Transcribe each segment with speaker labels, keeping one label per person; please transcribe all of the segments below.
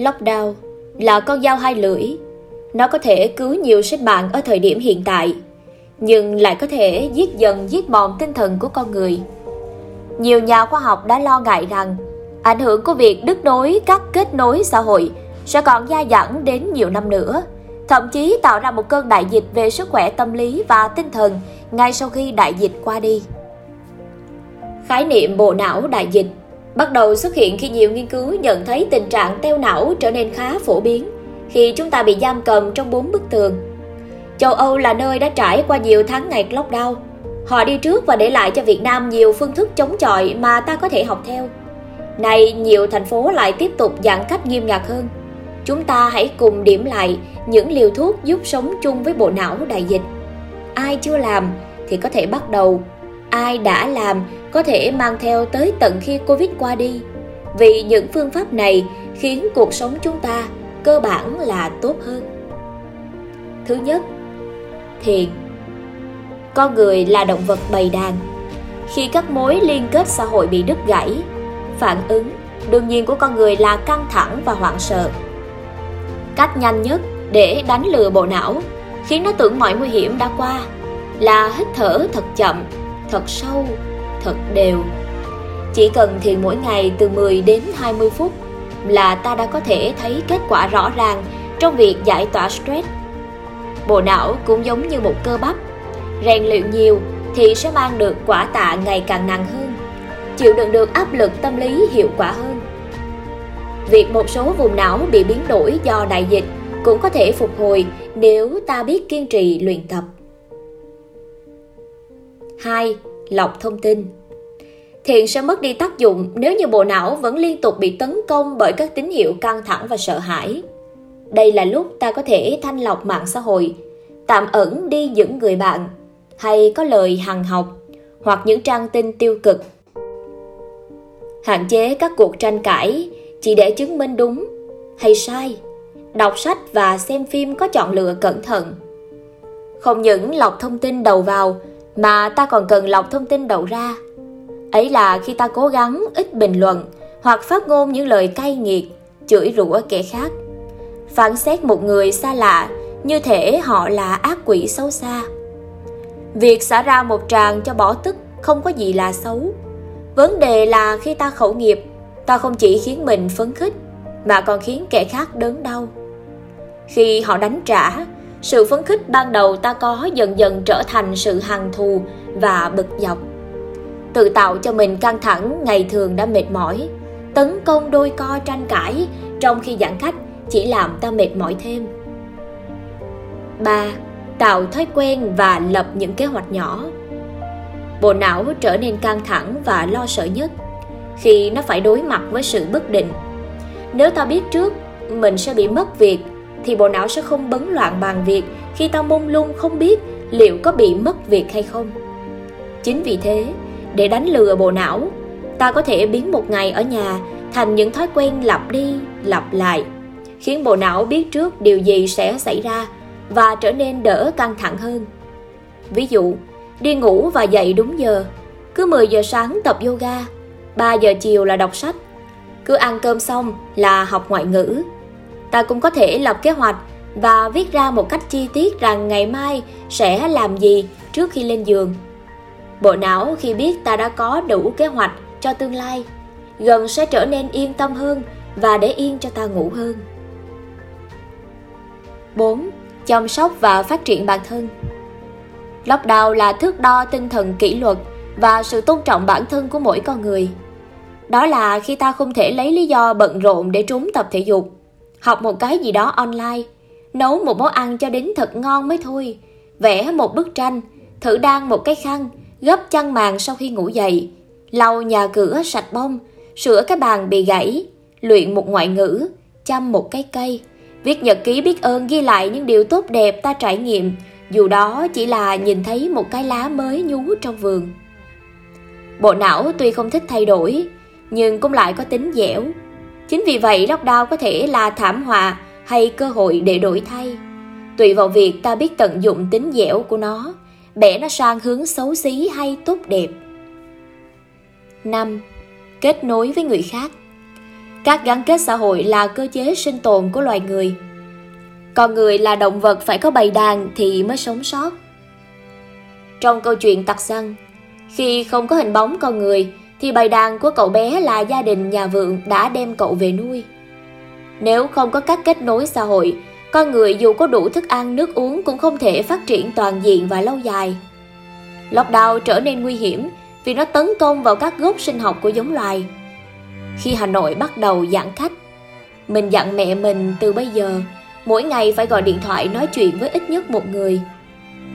Speaker 1: Lockdown là con dao hai lưỡi. Nó có thể cứu nhiều sinh mạng ở thời điểm hiện tại, nhưng lại có thể giết dần giết mòn tinh thần của con người. Nhiều nhà khoa học đã lo ngại rằng ảnh hưởng của việc đứt nối các kết nối xã hội sẽ còn dai dẳng đến nhiều năm nữa, thậm chí tạo ra một cơn đại dịch về sức khỏe tâm lý và tinh thần ngay sau khi đại dịch qua đi. Khái niệm bộ não đại dịch bắt đầu xuất hiện khi nhiều nghiên cứu nhận thấy tình trạng teo não trở nên khá phổ biến khi chúng ta bị giam cầm trong bốn bức tường. Châu Âu là nơi đã trải qua nhiều tháng ngày lockdown. Họ đi trước và để lại cho Việt Nam nhiều phương thức chống chọi mà ta có thể học theo. Nay, nhiều thành phố lại tiếp tục giãn cách nghiêm ngặt hơn. Chúng ta hãy cùng điểm lại những liều thuốc giúp sống chung với bộ não đại dịch. Ai chưa làm thì có thể bắt đầu. Ai đã làm có thể mang theo tới tận khi Covid qua đi. Vì những phương pháp này khiến cuộc sống chúng ta cơ bản là tốt hơn. Thứ nhất, thiền. Con người là động vật bầy đàn. Khi các mối liên kết xã hội bị đứt gãy, phản ứng đương nhiên của con người là căng thẳng và hoảng sợ. Cách nhanh nhất để đánh lừa bộ não, khiến nó tưởng mọi nguy hiểm đã qua, là hít thở thật chậm, thật sâu, thật đều. Chỉ cần thiền mỗi ngày từ 10 đến 20 phút là ta đã có thể thấy kết quả rõ ràng trong việc giải tỏa stress. Bộ não cũng giống như một cơ bắp, rèn luyện nhiều thì sẽ mang được quả tạ ngày càng nặng hơn, chịu đựng được áp lực tâm lý hiệu quả hơn. Việc một số vùng não bị biến đổi do đại dịch cũng có thể phục hồi nếu ta biết kiên trì luyện tập. 2. Lọc thông tin Thiện sẽ mất đi tác dụng nếu như bộ não vẫn liên tục bị tấn công bởi các tín hiệu căng thẳng và sợ hãi. Đây là lúc ta có thể thanh lọc mạng xã hội, tạm ẩn đi những người bạn, hay có lời hằng học, hoặc những trang tin tiêu cực. Hạn chế các cuộc tranh cãi chỉ để chứng minh đúng hay sai. Đọc sách và xem phim có chọn lựa cẩn thận. Không những lọc thông tin đầu vào, mà ta còn cần lọc thông tin đầu ra Ấy là khi ta cố gắng ít bình luận hoặc phát ngôn những lời cay nghiệt, chửi rủa kẻ khác. Phán xét một người xa lạ như thể họ là ác quỷ xấu xa. Việc xả ra một tràng cho bỏ tức không có gì là xấu. Vấn đề là khi ta khẩu nghiệp, ta không chỉ khiến mình phấn khích mà còn khiến kẻ khác đớn đau. Khi họ đánh trả, sự phấn khích ban đầu ta có dần dần trở thành sự hằn thù và bực dọc tự tạo cho mình căng thẳng, ngày thường đã mệt mỏi tấn công đôi co tranh cãi, trong khi giãn cách, chỉ làm ta mệt mỏi thêm 3. Tạo thói quen và lập những kế hoạch nhỏ Bộ não trở nên căng thẳng và lo sợ nhất khi nó phải đối mặt với sự bất định. Nếu ta biết trước, mình sẽ bị mất việc thì bộ não sẽ không bấn loạn bàn việc khi ta mông lung không biết liệu có bị mất việc hay không. Chính vì thế, để đánh lừa bộ não ta có thể biến một ngày ở nhà thành những thói quen lặp đi lặp lại khiến bộ não biết trước điều gì sẽ xảy ra và trở nên đỡ căng thẳng hơn ví dụ đi ngủ và dậy đúng giờ cứ 10 giờ sáng tập yoga 3 giờ chiều là đọc sách cứ ăn cơm xong là học ngoại ngữ ta cũng có thể lập kế hoạch và viết ra một cách chi tiết rằng ngày mai sẽ làm gì trước khi lên giường Bộ não khi biết ta đã có đủ kế hoạch cho tương lai, gần sẽ trở nên yên tâm hơn và để yên cho ta ngủ hơn. 4. Chăm sóc và phát triển bản thân Lockdown là thước đo tinh thần kỷ luật và sự tôn trọng bản thân của mỗi con người. Đó là khi ta không thể lấy lý do bận rộn để trốn tập thể dục, học một cái gì đó online, nấu một món ăn cho đến thật ngon mới thôi, vẽ một bức tranh, thử đan một cái khăn gấp chăn màn sau khi ngủ dậy, lau nhà cửa sạch bông, sửa cái bàn bị gãy, luyện một ngoại ngữ, chăm một cái cây, viết nhật ký biết ơn ghi lại những điều tốt đẹp ta trải nghiệm, dù đó chỉ là nhìn thấy một cái lá mới nhú trong vườn. Bộ não tuy không thích thay đổi, nhưng cũng lại có tính dẻo. Chính vì vậy lockdown có thể là thảm họa hay cơ hội để đổi thay. Tùy vào việc ta biết tận dụng tính dẻo của nó bẻ nó sang hướng xấu xí hay tốt đẹp. 5. Kết nối với người khác Các gắn kết xã hội là cơ chế sinh tồn của loài người. Con người là động vật phải có bầy đàn thì mới sống sót. Trong câu chuyện tặc xăng, khi không có hình bóng con người thì bầy đàn của cậu bé là gia đình nhà vượng đã đem cậu về nuôi. Nếu không có các kết nối xã hội, con người dù có đủ thức ăn nước uống cũng không thể phát triển toàn diện và lâu dài. Lockdown trở nên nguy hiểm vì nó tấn công vào các gốc sinh học của giống loài. Khi Hà Nội bắt đầu giãn cách, mình dặn mẹ mình từ bây giờ mỗi ngày phải gọi điện thoại nói chuyện với ít nhất một người.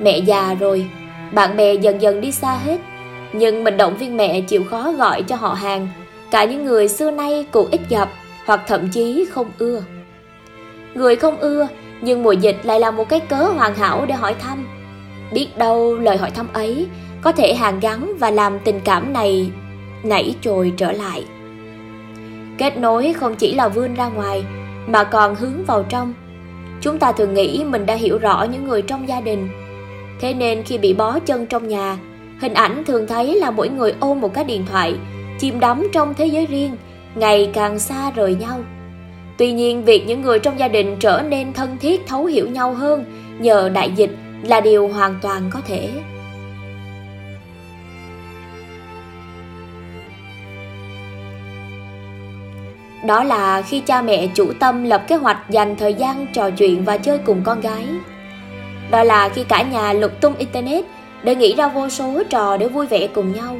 Speaker 1: Mẹ già rồi, bạn bè dần dần đi xa hết, nhưng mình động viên mẹ chịu khó gọi cho họ hàng, cả những người xưa nay cụ ít gặp hoặc thậm chí không ưa. Người không ưa, nhưng mùa dịch lại là một cái cớ hoàn hảo để hỏi thăm. Biết đâu lời hỏi thăm ấy có thể hàn gắn và làm tình cảm này nảy trồi trở lại. Kết nối không chỉ là vươn ra ngoài, mà còn hướng vào trong. Chúng ta thường nghĩ mình đã hiểu rõ những người trong gia đình. Thế nên khi bị bó chân trong nhà, hình ảnh thường thấy là mỗi người ôm một cái điện thoại, chìm đắm trong thế giới riêng, ngày càng xa rời nhau. Tuy nhiên, việc những người trong gia đình trở nên thân thiết thấu hiểu nhau hơn nhờ đại dịch là điều hoàn toàn có thể. Đó là khi cha mẹ chủ tâm lập kế hoạch dành thời gian trò chuyện và chơi cùng con gái. Đó là khi cả nhà lục tung Internet để nghĩ ra vô số trò để vui vẻ cùng nhau.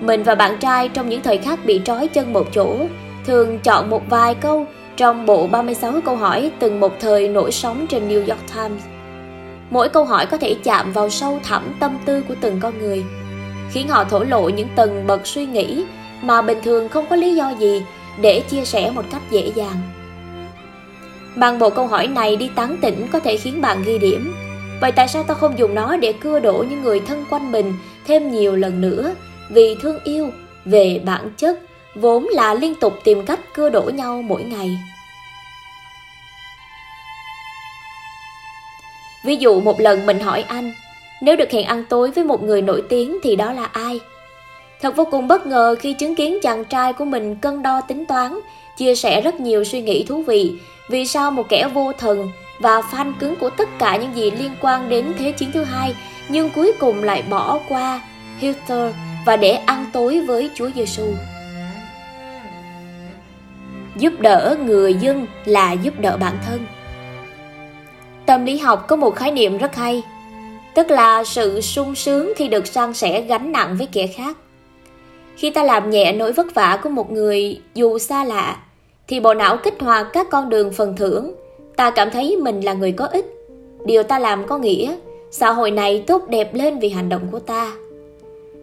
Speaker 1: Mình và bạn trai trong những thời khắc bị trói chân một chỗ, thường chọn một vài câu trong bộ 36 câu hỏi từng một thời nổi sóng trên New York Times. Mỗi câu hỏi có thể chạm vào sâu thẳm tâm tư của từng con người, khiến họ thổ lộ những tầng bậc suy nghĩ mà bình thường không có lý do gì để chia sẻ một cách dễ dàng. Bằng bộ câu hỏi này đi tán tỉnh có thể khiến bạn ghi điểm. Vậy tại sao ta không dùng nó để cưa đổ những người thân quanh mình thêm nhiều lần nữa vì thương yêu về bản chất vốn là liên tục tìm cách cưa đổ nhau mỗi ngày. Ví dụ một lần mình hỏi anh, nếu được hẹn ăn tối với một người nổi tiếng thì đó là ai? Thật vô cùng bất ngờ khi chứng kiến chàng trai của mình cân đo tính toán, chia sẻ rất nhiều suy nghĩ thú vị vì sao một kẻ vô thần và fan cứng của tất cả những gì liên quan đến Thế chiến thứ hai nhưng cuối cùng lại bỏ qua Hitler và để ăn tối với Chúa Giêsu. Giúp đỡ người dân là giúp đỡ bản thân. Tâm lý học có một khái niệm rất hay, tức là sự sung sướng khi được san sẻ gánh nặng với kẻ khác. Khi ta làm nhẹ nỗi vất vả của một người dù xa lạ, thì bộ não kích hoạt các con đường phần thưởng. Ta cảm thấy mình là người có ích. Điều ta làm có nghĩa xã hội này tốt đẹp lên vì hành động của ta.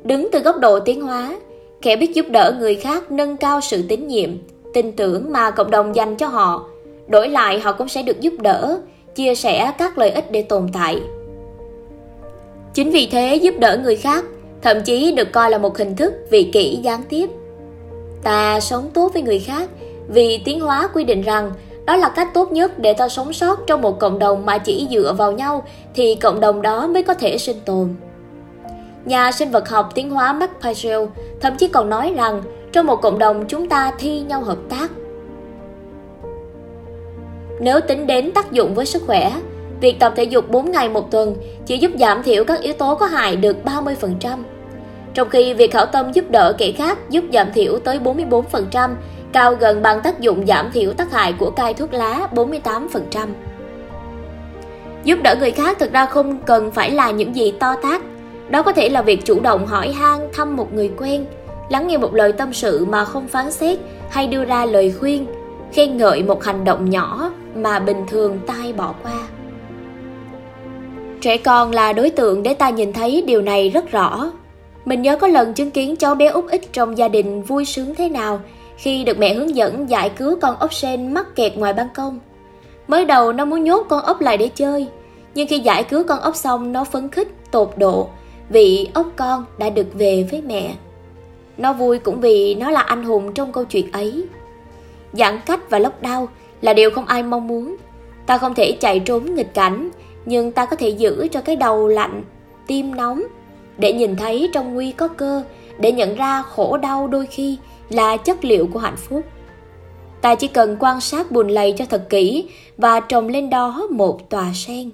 Speaker 1: Đứng từ góc độ tiến hóa, kẻ biết giúp đỡ người khác nâng cao sự tín nhiệm, tin tưởng mà cộng đồng dành cho họ. Đổi lại họ cũng sẽ được giúp đỡ, chia sẻ các lợi ích để tồn tại. Chính vì thế giúp đỡ người khác thậm chí được coi là một hình thức vị kỷ gián tiếp. Ta sống tốt với người khác vì tiến hóa quy định rằng đó là cách tốt nhất để ta sống sót trong một cộng đồng mà chỉ dựa vào nhau thì cộng đồng đó mới có thể sinh tồn. Nhà sinh vật học tiến hóa Mark Pagel thậm chí còn nói rằng trong một cộng đồng chúng ta thi nhau hợp tác. Nếu tính đến tác dụng với sức khỏe, việc tập thể dục 4 ngày một tuần chỉ giúp giảm thiểu các yếu tố có hại được 30%. Trong khi việc hảo tâm giúp đỡ kẻ khác giúp giảm thiểu tới 44%, cao gần bằng tác dụng giảm thiểu tác hại của cai thuốc lá 48%. Giúp đỡ người khác thực ra không cần phải là những gì to tát. Đó có thể là việc chủ động hỏi han thăm một người quen, lắng nghe một lời tâm sự mà không phán xét hay đưa ra lời khuyên, khen ngợi một hành động nhỏ mà bình thường tai bỏ qua. Trẻ con là đối tượng để ta nhìn thấy điều này rất rõ. Mình nhớ có lần chứng kiến cháu bé út ít trong gia đình vui sướng thế nào khi được mẹ hướng dẫn giải cứu con ốc sen mắc kẹt ngoài ban công. Mới đầu nó muốn nhốt con ốc lại để chơi, nhưng khi giải cứu con ốc xong nó phấn khích, tột độ vì ốc con đã được về với mẹ. Nó vui cũng vì nó là anh hùng trong câu chuyện ấy. Giãn cách và lockdown là điều không ai mong muốn. Ta không thể chạy trốn nghịch cảnh, nhưng ta có thể giữ cho cái đầu lạnh, tim nóng để nhìn thấy trong nguy có cơ, để nhận ra khổ đau đôi khi là chất liệu của hạnh phúc. Ta chỉ cần quan sát buồn lầy cho thật kỹ và trồng lên đó một tòa sen.